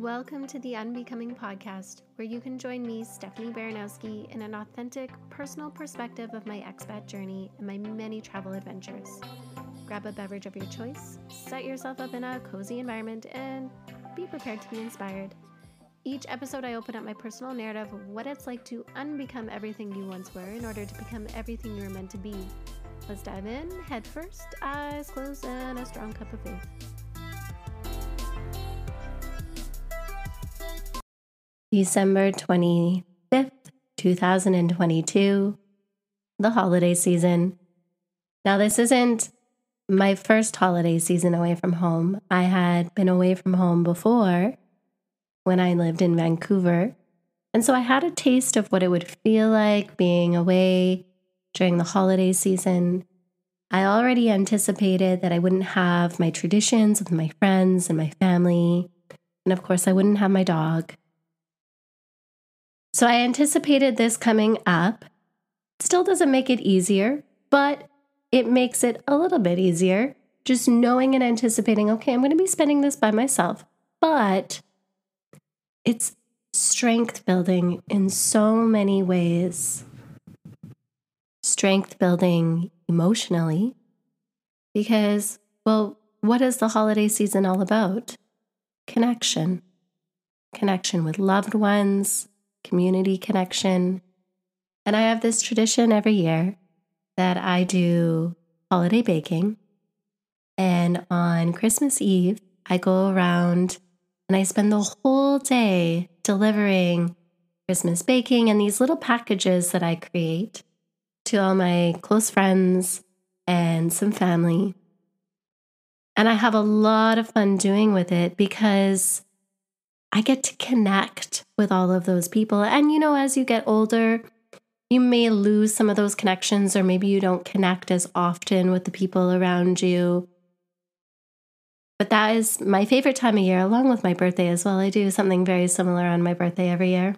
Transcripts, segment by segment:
Welcome to the Unbecoming podcast, where you can join me, Stefanie Baranowski, in an authentic, personal perspective of my expat journey and my many travel adventures. Grab a beverage of your choice, set yourself up in a cozy environment, and be prepared to be inspired. Each episode, I open up my personal narrative of what it's like to unbecome everything you once were in order to become everything you were meant to be. Let's dive in, head first, eyes closed, and a strong cup of faith. December 25th, 2022, the holiday season. Now, this isn't my first holiday season away from home. I had been away from home before when I lived in Vancouver. And so I had a taste of what it would feel like being away during the holiday season. I already anticipated that I wouldn't have my traditions with my friends and my family. And of course, I wouldn't have my dog. So I anticipated this coming up. Still doesn't make it easier, but it makes it a little bit easier just knowing and anticipating, okay, I'm going to be spending this by myself. But it's strength building in so many ways. Strength building emotionally, because, well, what is the holiday season all about? Connection. Connection with loved ones, community connection. And I have this tradition every year that I do holiday baking. And on Christmas Eve, I go around and I spend the whole day delivering Christmas baking and these little packages that I create to all my close friends and some family. And I have a lot of fun doing with it because I get to connect with all of those people. And, you know, as you get older, you may lose some of those connections, or maybe you don't connect as often with the people around you. But that is my favorite time of year, along with my birthday as well. I do something very similar on my birthday every year.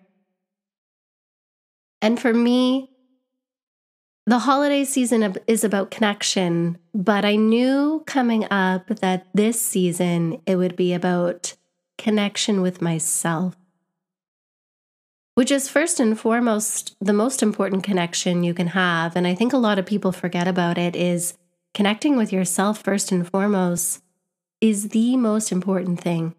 And for me, the holiday season is about connection, but I knew coming up that this season it would be about connection with myself, which is first and foremost the most important connection you can have. And I think a lot of people forget about it is connecting with yourself first and foremost is the most important thing.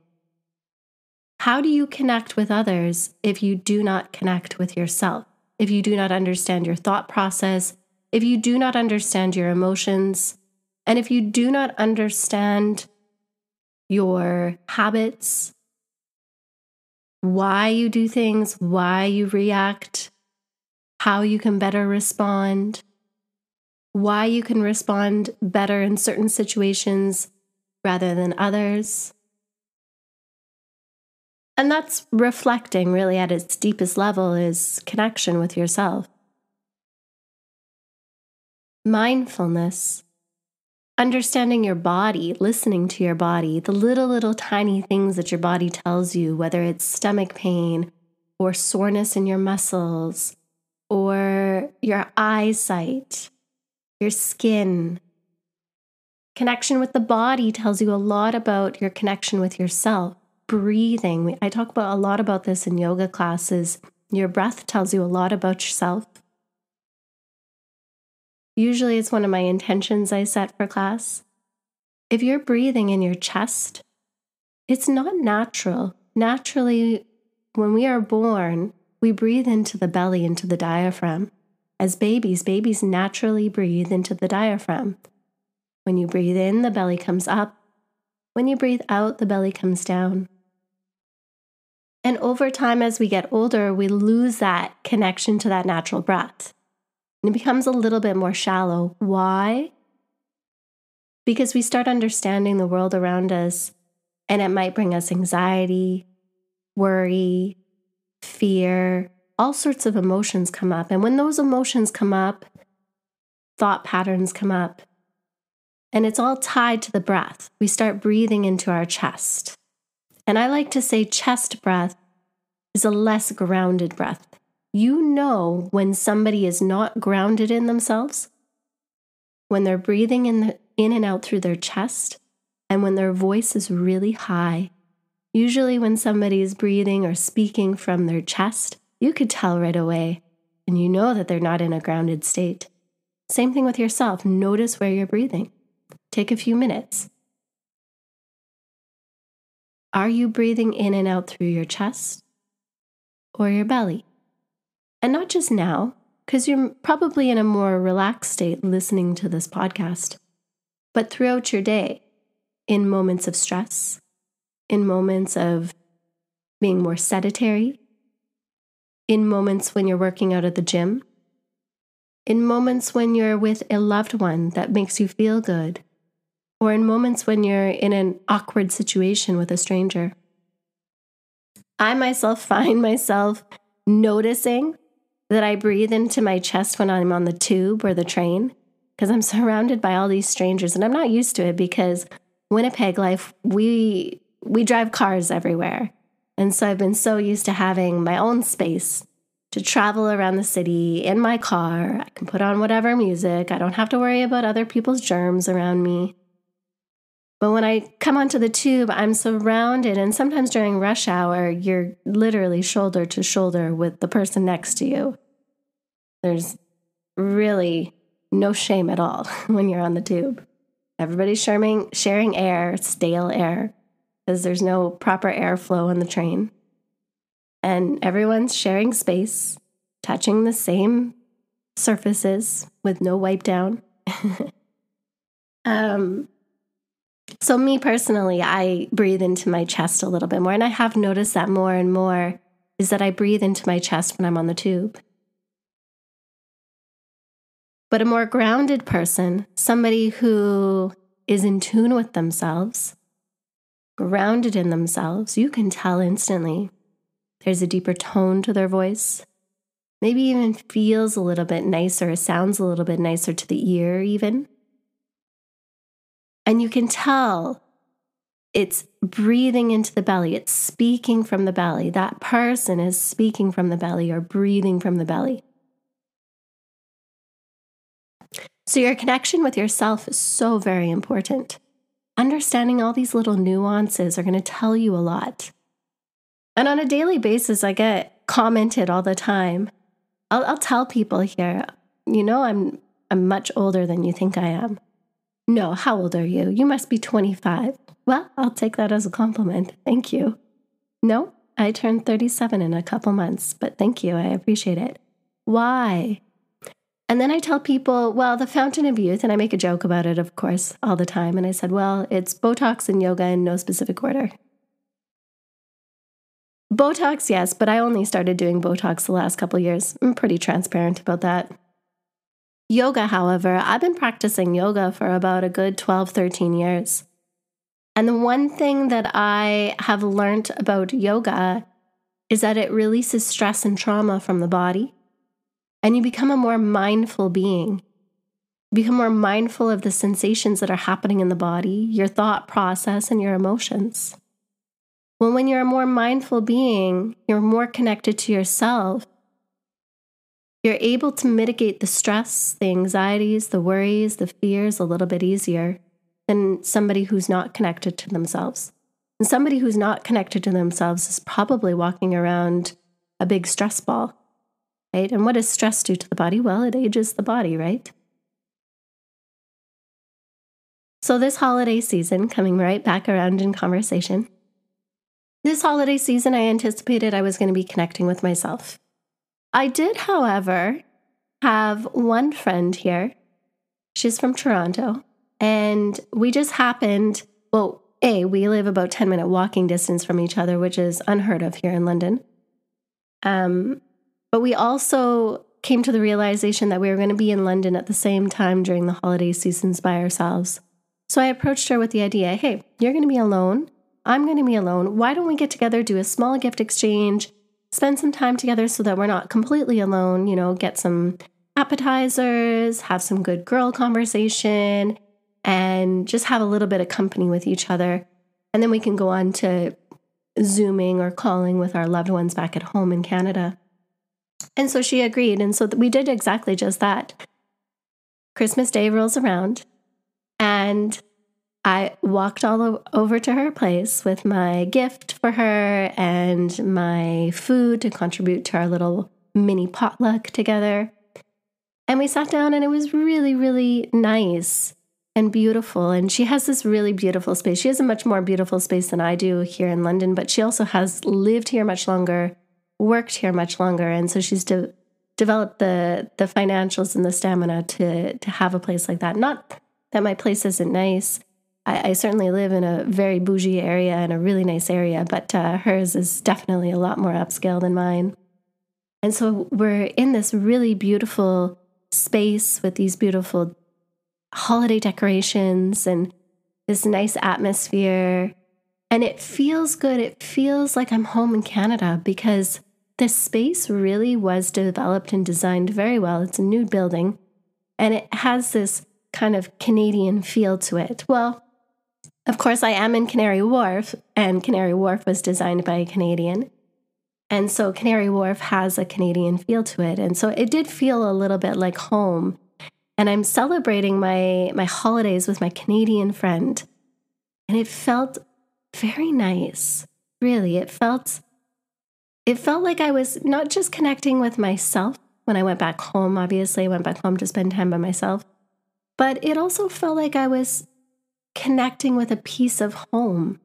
How do you connect with others if you do not connect with yourself? If you do not understand your thought process, if you do not understand your emotions, and if you do not understand your habits, why you do things, why you react, how you can better respond, why you can respond better in certain situations rather than others. And that's reflecting really at its deepest level is connection with yourself. Mindfulness understanding your body, listening to your body, the little, little tiny things that your body tells you, whether it's stomach pain or soreness in your muscles or your eyesight, your skin. Connection with the body tells you a lot about your connection with yourself. Breathing. I talk about a lot about this in yoga classes. Your breath tells you a lot about yourself. Usually, it's one of my intentions I set for class. If you're breathing in your chest, it's not natural. Naturally, when we are born, we breathe into the belly, into the diaphragm. As babies, babies naturally breathe into the diaphragm. When you breathe in, the belly comes up. When you breathe out, the belly comes down. And over time, as we get older, we lose that connection to that natural breath. And it becomes a little bit more shallow. Why? Because we start understanding the world around us, and it might bring us anxiety, worry, fear, all sorts of emotions come up. And when those emotions come up, thought patterns come up. And it's all tied to the breath. We start breathing into our chest. And I like to say chest breath is a less grounded breath you know when somebody is not grounded in themselves, when they're breathing in, the, in and out through their chest, and when their voice is really high. Usually, when somebody is breathing or speaking from their chest, you could tell right away, and you know that they're not in a grounded state. Same thing with yourself. Notice where you're breathing. Take a few minutes. Are you breathing in and out through your chest or your belly? And not just now, because you're probably in a more relaxed state listening to this podcast, but throughout your day, in moments of stress, in moments of being more sedentary, in moments when you're working out at the gym, in moments when you're with a loved one that makes you feel good, or in moments when you're in an awkward situation with a stranger. I myself find myself noticing that I breathe into my chest when I'm on the tube or the train because I'm surrounded by all these strangers and I'm not used to it because Winnipeg life we we drive cars everywhere. And so I've been so used to having my own space to travel around the city in my car. I can put on whatever music. I don't have to worry about other people's germs around me. But when I come onto the tube, I'm surrounded, and sometimes during rush hour, you're literally shoulder to shoulder with the person next to you. There's really no shame at all when you're on the tube. Everybody's sharing, sharing air, stale air, because there's no proper airflow on the train. And everyone's sharing space, touching the same surfaces with no wipe down. um, so, me personally, I breathe into my chest a little bit more. And I have noticed that more and more is that I breathe into my chest when I'm on the tube. But a more grounded person, somebody who is in tune with themselves, grounded in themselves, you can tell instantly. There's a deeper tone to their voice. Maybe even feels a little bit nicer, sounds a little bit nicer to the ear, even. And you can tell it's breathing into the belly, it's speaking from the belly. That person is speaking from the belly or breathing from the belly. So, your connection with yourself is so very important. Understanding all these little nuances are going to tell you a lot. And on a daily basis, I get commented all the time. I'll, I'll tell people here, you know, I'm, I'm much older than you think I am. No, how old are you? You must be 25. Well, I'll take that as a compliment. Thank you. No, I turned 37 in a couple months, but thank you. I appreciate it. Why? And then I tell people, well, the fountain of youth, and I make a joke about it, of course, all the time. And I said, well, it's Botox and yoga in no specific order. Botox, yes, but I only started doing Botox the last couple years. I'm pretty transparent about that. Yoga, however, I've been practicing yoga for about a good 12, 13 years. And the one thing that I have learned about yoga is that it releases stress and trauma from the body, and you become a more mindful being. You become more mindful of the sensations that are happening in the body, your thought process, and your emotions. Well, when you're a more mindful being, you're more connected to yourself you're able to mitigate the stress, the anxieties, the worries, the fears a little bit easier than somebody who's not connected to themselves. And somebody who's not connected to themselves is probably walking around a big stress ball, right? And what does stress do to the body? Well, it ages the body, right? So, this holiday season, coming right back around in conversation, this holiday season, I anticipated I was going to be connecting with myself. I did, however, have one friend here. She's from Toronto. And we just happened, well, A, we live about 10 minute walking distance from each other, which is unheard of here in London. Um, but we also came to the realization that we were going to be in London at the same time during the holiday seasons by ourselves. So I approached her with the idea hey, you're going to be alone. I'm going to be alone. Why don't we get together, do a small gift exchange, spend some time together so that we're not completely alone, you know, get some appetizers, have some good girl conversation, and just have a little bit of company with each other. And then we can go on to Zooming or calling with our loved ones back at home in Canada. And so she agreed. And so we did exactly just that. Christmas Day rolls around, and I walked all over to her place with my gift for her and my food to contribute to our little mini potluck together. And we sat down, and it was really, really nice and beautiful. And she has this really beautiful space. She has a much more beautiful space than I do here in London, but she also has lived here much longer, worked here much longer. And so she's de- developed the, the financials and the stamina to, to have a place like that. Not that my place isn't nice. I, I certainly live in a very bougie area and a really nice area, but uh, hers is definitely a lot more upscale than mine. And so we're in this really beautiful space with these beautiful holiday decorations and this nice atmosphere. And it feels good. It feels like I'm home in Canada because this space really was developed and designed very well. It's a new building and it has this kind of Canadian feel to it. Well, of course, I am in Canary Wharf, and Canary Wharf was designed by a Canadian. And so Canary Wharf has a Canadian feel to it. And so it did feel a little bit like home. And I'm celebrating my, my holidays with my Canadian friend. And it felt very nice. Really, it felt it felt like I was not just connecting with myself when I went back home. Obviously, I went back home to spend time by myself, but it also felt like I was connecting with a piece of home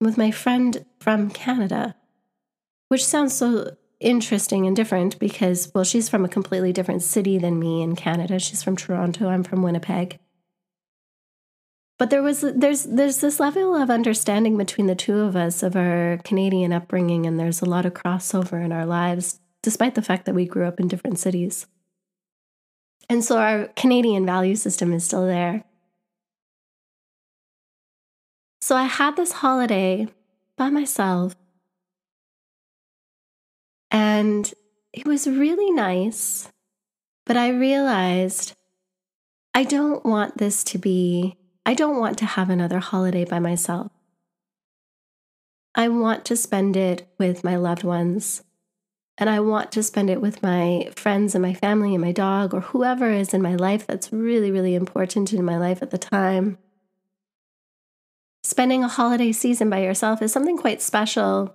with my friend from Canada which sounds so interesting and different because, well, she's from a completely different city than me in Canada. She's from Toronto. I'm from Winnipeg. But there was there's there's this level of understanding between the two of us of our Canadian upbringing, and there's a lot of crossover in our lives, despite the fact that we grew up in different cities. And so our Canadian value system is still there. So I had this holiday by myself and it was really nice. But I realized I don't want this to be, I don't want to have another holiday by myself. I want to spend it with my loved ones. And I want to spend it with my friends and my family and my dog or whoever is in my life that's really, really important in my life at the time. Spending a holiday season by yourself is something quite special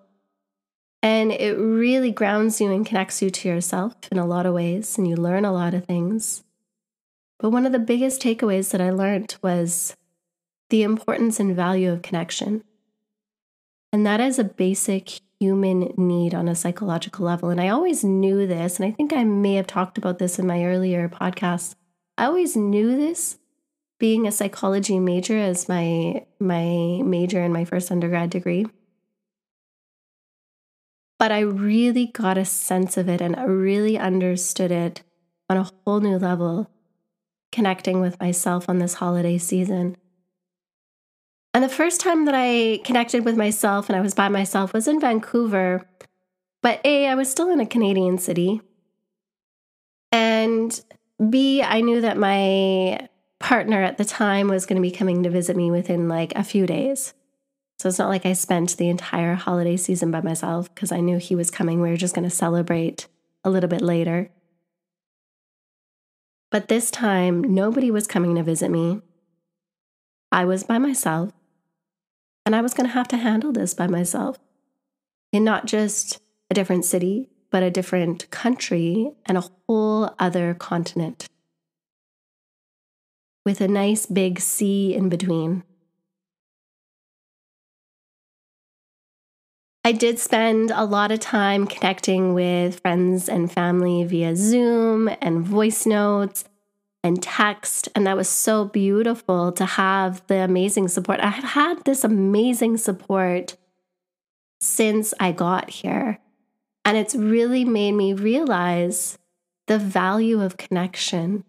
and it really grounds you and connects you to yourself in a lot of ways, and you learn a lot of things. But one of the biggest takeaways that I learned was the importance and value of connection. And that is a basic human need on a psychological level. And I always knew this, and I think I may have talked about this in my earlier podcast. I always knew this being a psychology major as my my major in my first undergrad degree but I really got a sense of it and I really understood it on a whole new level, connecting with myself on this holiday season. And the first time that I connected with myself and I was by myself was in Vancouver. But A, I was still in a Canadian city. And B, I knew that my partner at the time was going to be coming to visit me within like a few days. So it's not like I spent the entire holiday season by myself because I knew he was coming. We were just going to celebrate a little bit later. But this time, nobody was coming to visit me. I was by myself, and I was going to have to handle this by myself in not just a different city, but a different country and a whole other continent with a nice big sea in between. I did spend a lot of time connecting with friends and family via Zoom and voice notes and text. And that was so beautiful to have the amazing support. I have had this amazing support since I got here. And it's really made me realize the value of connection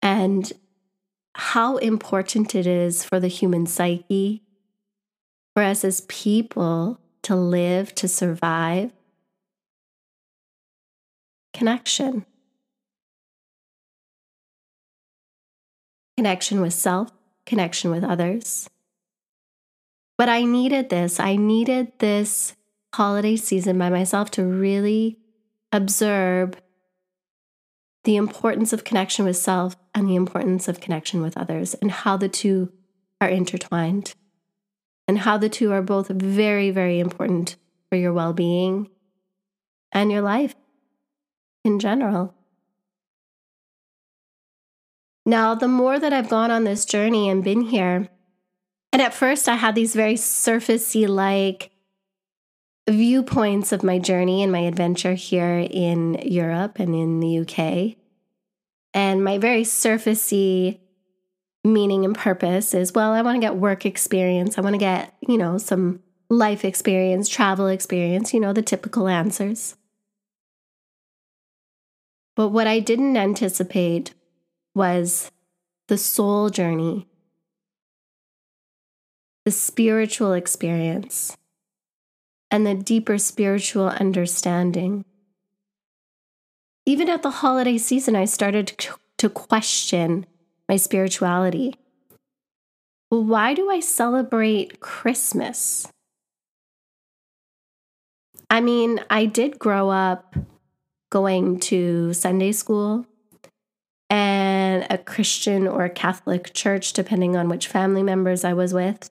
and how important it is for the human psyche, for us as people to live, to survive. Connection. Connection with self, connection with others. But I needed this. I needed this holiday season by myself to really observe the importance of connection with self and the importance of connection with others, and how the two are intertwined, and how the two are both very, very important for your well being and your life in general. Now, the more that I've gone on this journey and been here, and at first I had these very surfacey like viewpoints of my journey and my adventure here in Europe and in the UK. And my very surfacey meaning and purpose is well, I want to get work experience. I want to get, you know, some life experience, travel experience, you know, the typical answers. But what I didn't anticipate was the soul journey, the spiritual experience, and the deeper spiritual understanding. Even at the holiday season, I started to question my spirituality. Well, why do I celebrate Christmas? I mean, I did grow up going to Sunday school and a Christian or Catholic church, depending on which family members I was with.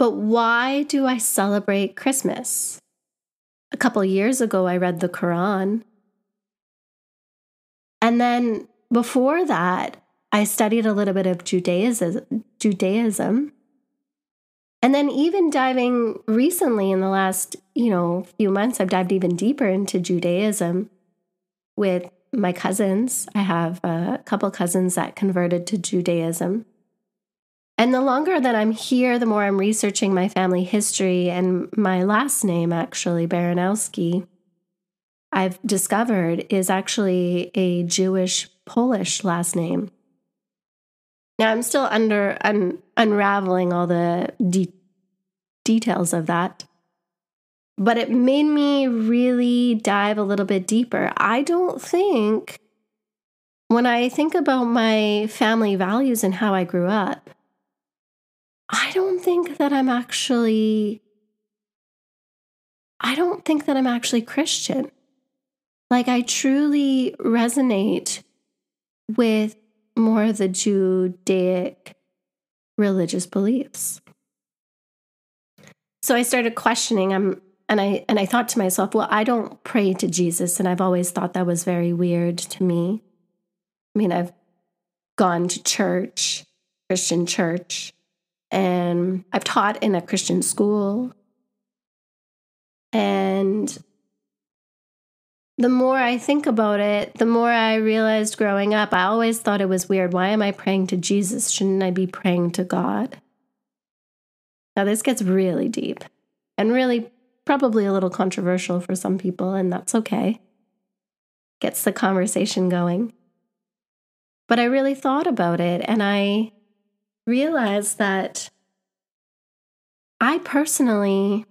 But why do I celebrate Christmas? A couple years ago, I read the Quran. And then before that, I studied a little bit of Judaism, Judaism. And then even diving recently in the last, you know, few months, I've dived even deeper into Judaism with my cousins. I have a couple cousins that converted to Judaism. And the longer that I'm here, the more I'm researching my family history and my last name, actually, Baranowski, I've discovered is actually a Jewish Polish last name. Now, I'm still under un, unraveling all the de- details of that but it made me really dive a little bit deeper. I don't think, when I think about my family values and how I grew up, I don't think that I'm actually, I don't think that I'm actually Christian. Like, I truly resonate with more of the Judaic religious beliefs. So I started questioning. I'm and I and I thought to myself, well, I don't pray to Jesus, and I've always thought that was very weird to me. I mean, I've gone to church, Christian church, and I've taught in a Christian school. And the more I think about it, the more I realized growing up, I always thought it was weird. Why am I praying to Jesus? Shouldn't I be praying to God? Now, this gets really deep and really probably a little controversial for some people, and that's okay. Gets the conversation going. But I really thought about it and I realized that I personally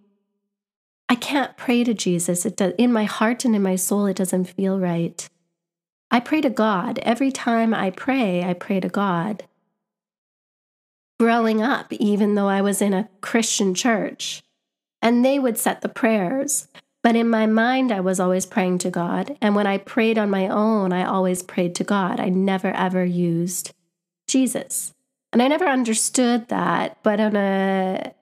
I can't pray to Jesus. It does, in my heart and in my soul it doesn't feel right. I pray to God. Every time I pray, I pray to God. Growing up, even though I was in a Christian church, and they would set the prayers. But in my mind, I was always praying to God. And when I prayed on my own, I always prayed to God. I never ever used Jesus. And I never understood that, but on a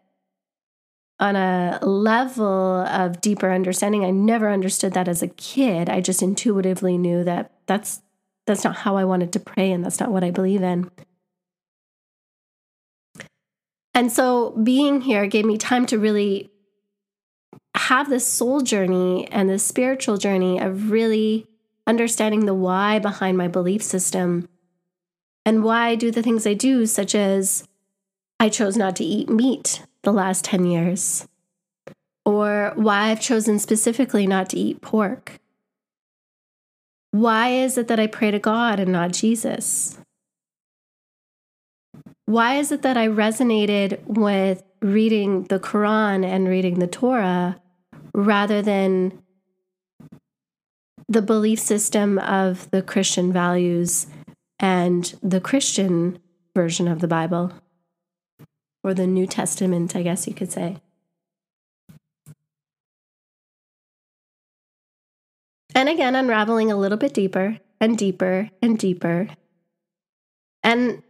on a level of deeper understanding, I never understood that as a kid. I just intuitively knew that that's that's not how I wanted to pray and that's not what I believe in. And so being here gave me time to really have this soul journey and this spiritual journey of really understanding the why behind my belief system and why I do the things I do, such as I chose not to eat meat the last 10 years, or why I've chosen specifically not to eat pork. Why is it that I pray to God and not Jesus? Why is it that I resonated with reading the Quran and reading the Torah rather than the belief system of the Christian values and the Christian version of the Bible, or the New Testament, I guess you could say. And again, unraveling a little bit deeper and deeper and deeper. And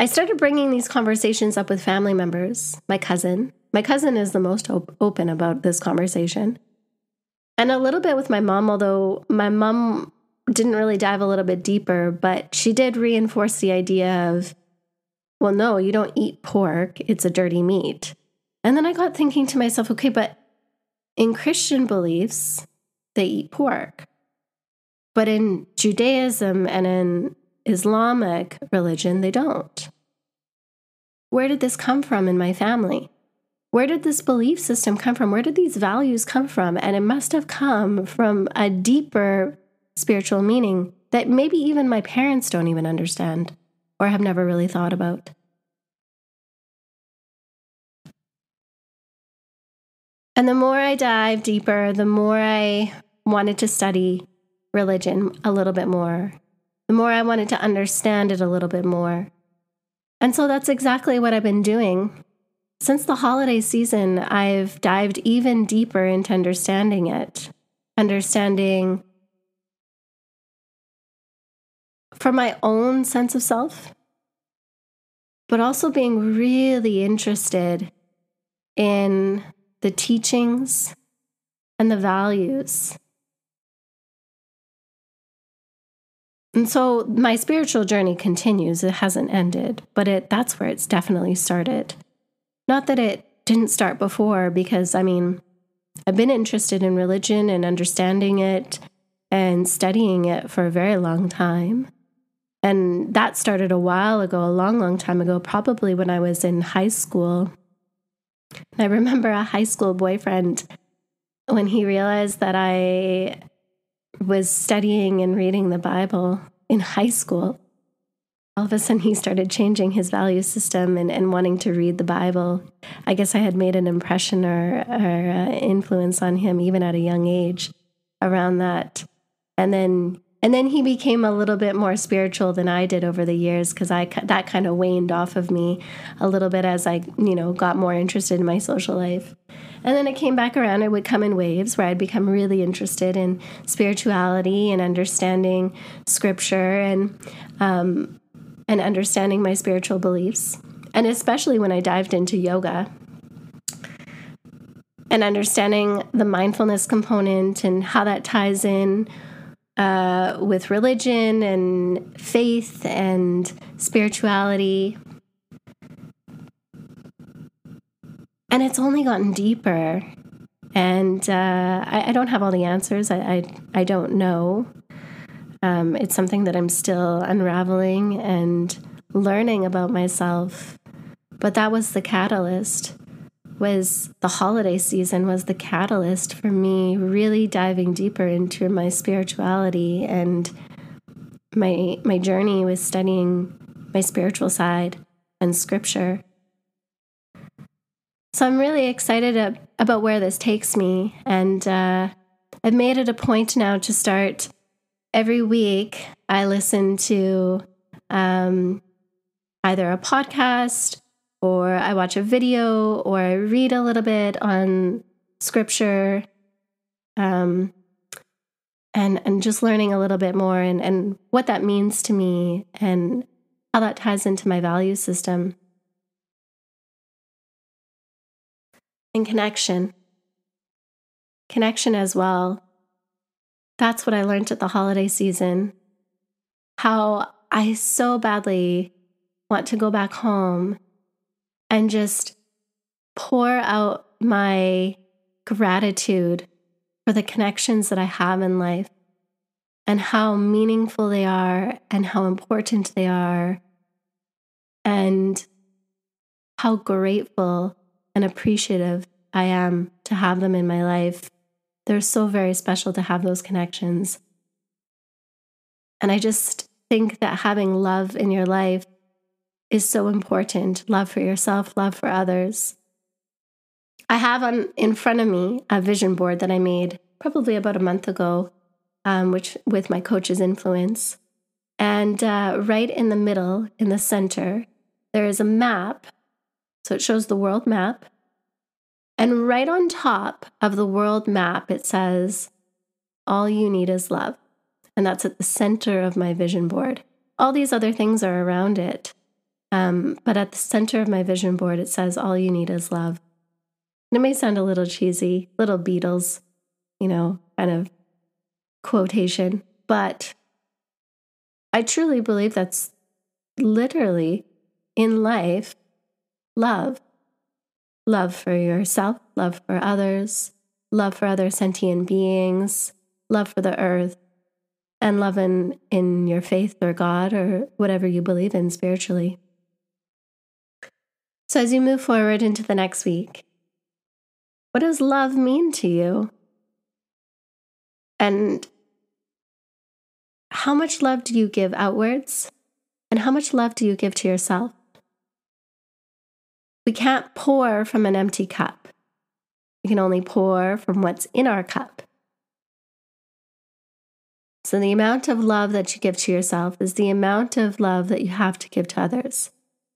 I started bringing these conversations up with family members, my cousin. My cousin is the most op- open about this conversation. And a little bit with my mom, although my mom didn't really dive a little bit deeper, but she did reinforce the idea of, well, no, you don't eat pork, it's a dirty meat. And then I got thinking to myself, okay, but in Christian beliefs, they eat pork. But in Judaism and in Islamic religion, they don't. Where did this come from in my family? Where did this belief system come from? Where did these values come from? And it must have come from a deeper spiritual meaning that maybe even my parents don't even understand or have never really thought about. And the more I dive deeper, the more I wanted to study religion a little bit more, the more I wanted to understand it a little bit more. And so that's exactly what I've been doing. Since the holiday season, I've dived even deeper into understanding it, understanding for my own sense of self, but also being really interested in the teachings and the values. And so my spiritual journey continues. It hasn't ended, but it that's where it's definitely started. Not that it didn't start before because I mean, I've been interested in religion and understanding it and studying it for a very long time. And that started a while ago, a long, long time ago, probably when I was in high school. I remember a high school boyfriend when he realized that I was studying and reading the Bible in high school. All of a sudden, he started changing his value system and, and wanting to read the Bible. I guess I had made an impression or, or uh, influence on him even at a young age around that. And then and then he became a little bit more spiritual than I did over the years because I that kind of waned off of me a little bit as I you know got more interested in my social life. And then it came back around. It would come in waves where I'd become really interested in spirituality and understanding scripture and um, and understanding my spiritual beliefs. And especially when I dived into yoga and understanding the mindfulness component and how that ties in uh, with religion and faith and spirituality. And it's only gotten deeper. And uh, I, I, don't have all the answers. I, I, I don't know. Um, it's something that I'm still unraveling and learning about myself. But that was the catalyst was the holiday season was the catalyst for me really diving deeper into my spirituality and my my journey with studying my spiritual side and scripture. So I'm really excited about where this takes me, and uh, I've made it a point now to start every week. I listen to um, either a podcast or I watch a video, or I read a little bit on scripture, um, and and just learning a little bit more and and what that means to me and how that ties into my value system and connection, connection as well. That's what I learned at the holiday season. How I so badly want to go back home and just pour out my gratitude for the connections that I have in life and how meaningful they are and how important they are and how grateful and appreciative I am to have them in my life. They're so very special to have those connections. And I just think that having love in your life is so important love for yourself, love for others. I have on in front of me a vision board that I made probably about a month ago, um, which with my coach's influence. And uh, right in the middle, in the center, there is a map. So it shows the world map. And right on top of the world map, it says, all you need is love. And that's at the center of my vision board. All these other things are around it. Um, but at the center of my vision board, it says, All you need is love. And it may sound a little cheesy, little Beatles, you know, kind of quotation, but I truly believe that's literally in life love. Love for yourself, love for others, love for other sentient beings, love for the earth, and love in, in your faith or God or whatever you believe in spiritually. So, as you move forward into the next week, what does love mean to you? And how much love do you give outwards? And how much love do you give to yourself? We can't pour from an empty cup. We can only pour from what's in our cup. So, the amount of love that you give to yourself is the amount of love that you have to give to others.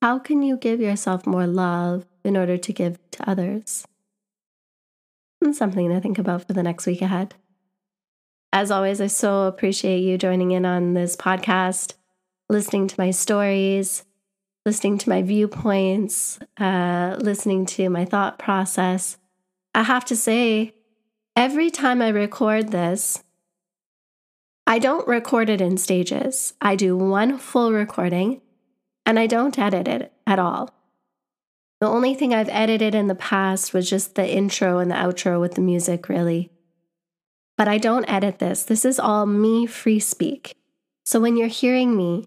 How can you give yourself more love in order to give to others? And something to think about for the next week ahead. As always, I so appreciate you joining in on this podcast, listening to my stories, listening to my viewpoints, uh, listening to my thought process. I have to say, every time I record this, I don't record it in stages. I do one full recording and I don't edit it at all. The only thing I've edited in the past was just the intro and the outro with the music, really but I don't edit this. This is all me free speak. So when you're hearing me,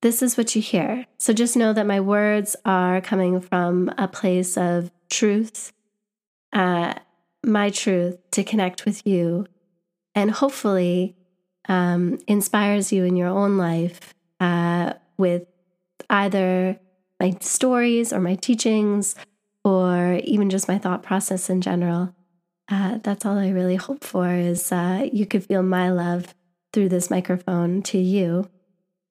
this is what you hear. So just know that my words are coming from a place of truth, uh, my truth to connect with you, and hopefully um, inspires you in your own life uh, with either my stories or my teachings or even just my thought process in general uh, that's all I really hope for is uh, you could feel my love through this microphone to you.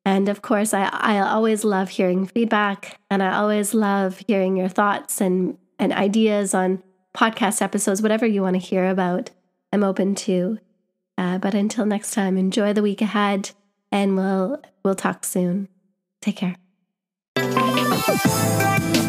And of course, I, I always love hearing feedback and I always love hearing your thoughts and, and ideas on podcast episodes, whatever you want to hear about. I'm open to. Uh, but until next time, enjoy the week ahead and we'll, we'll talk soon. Take care. Thank you.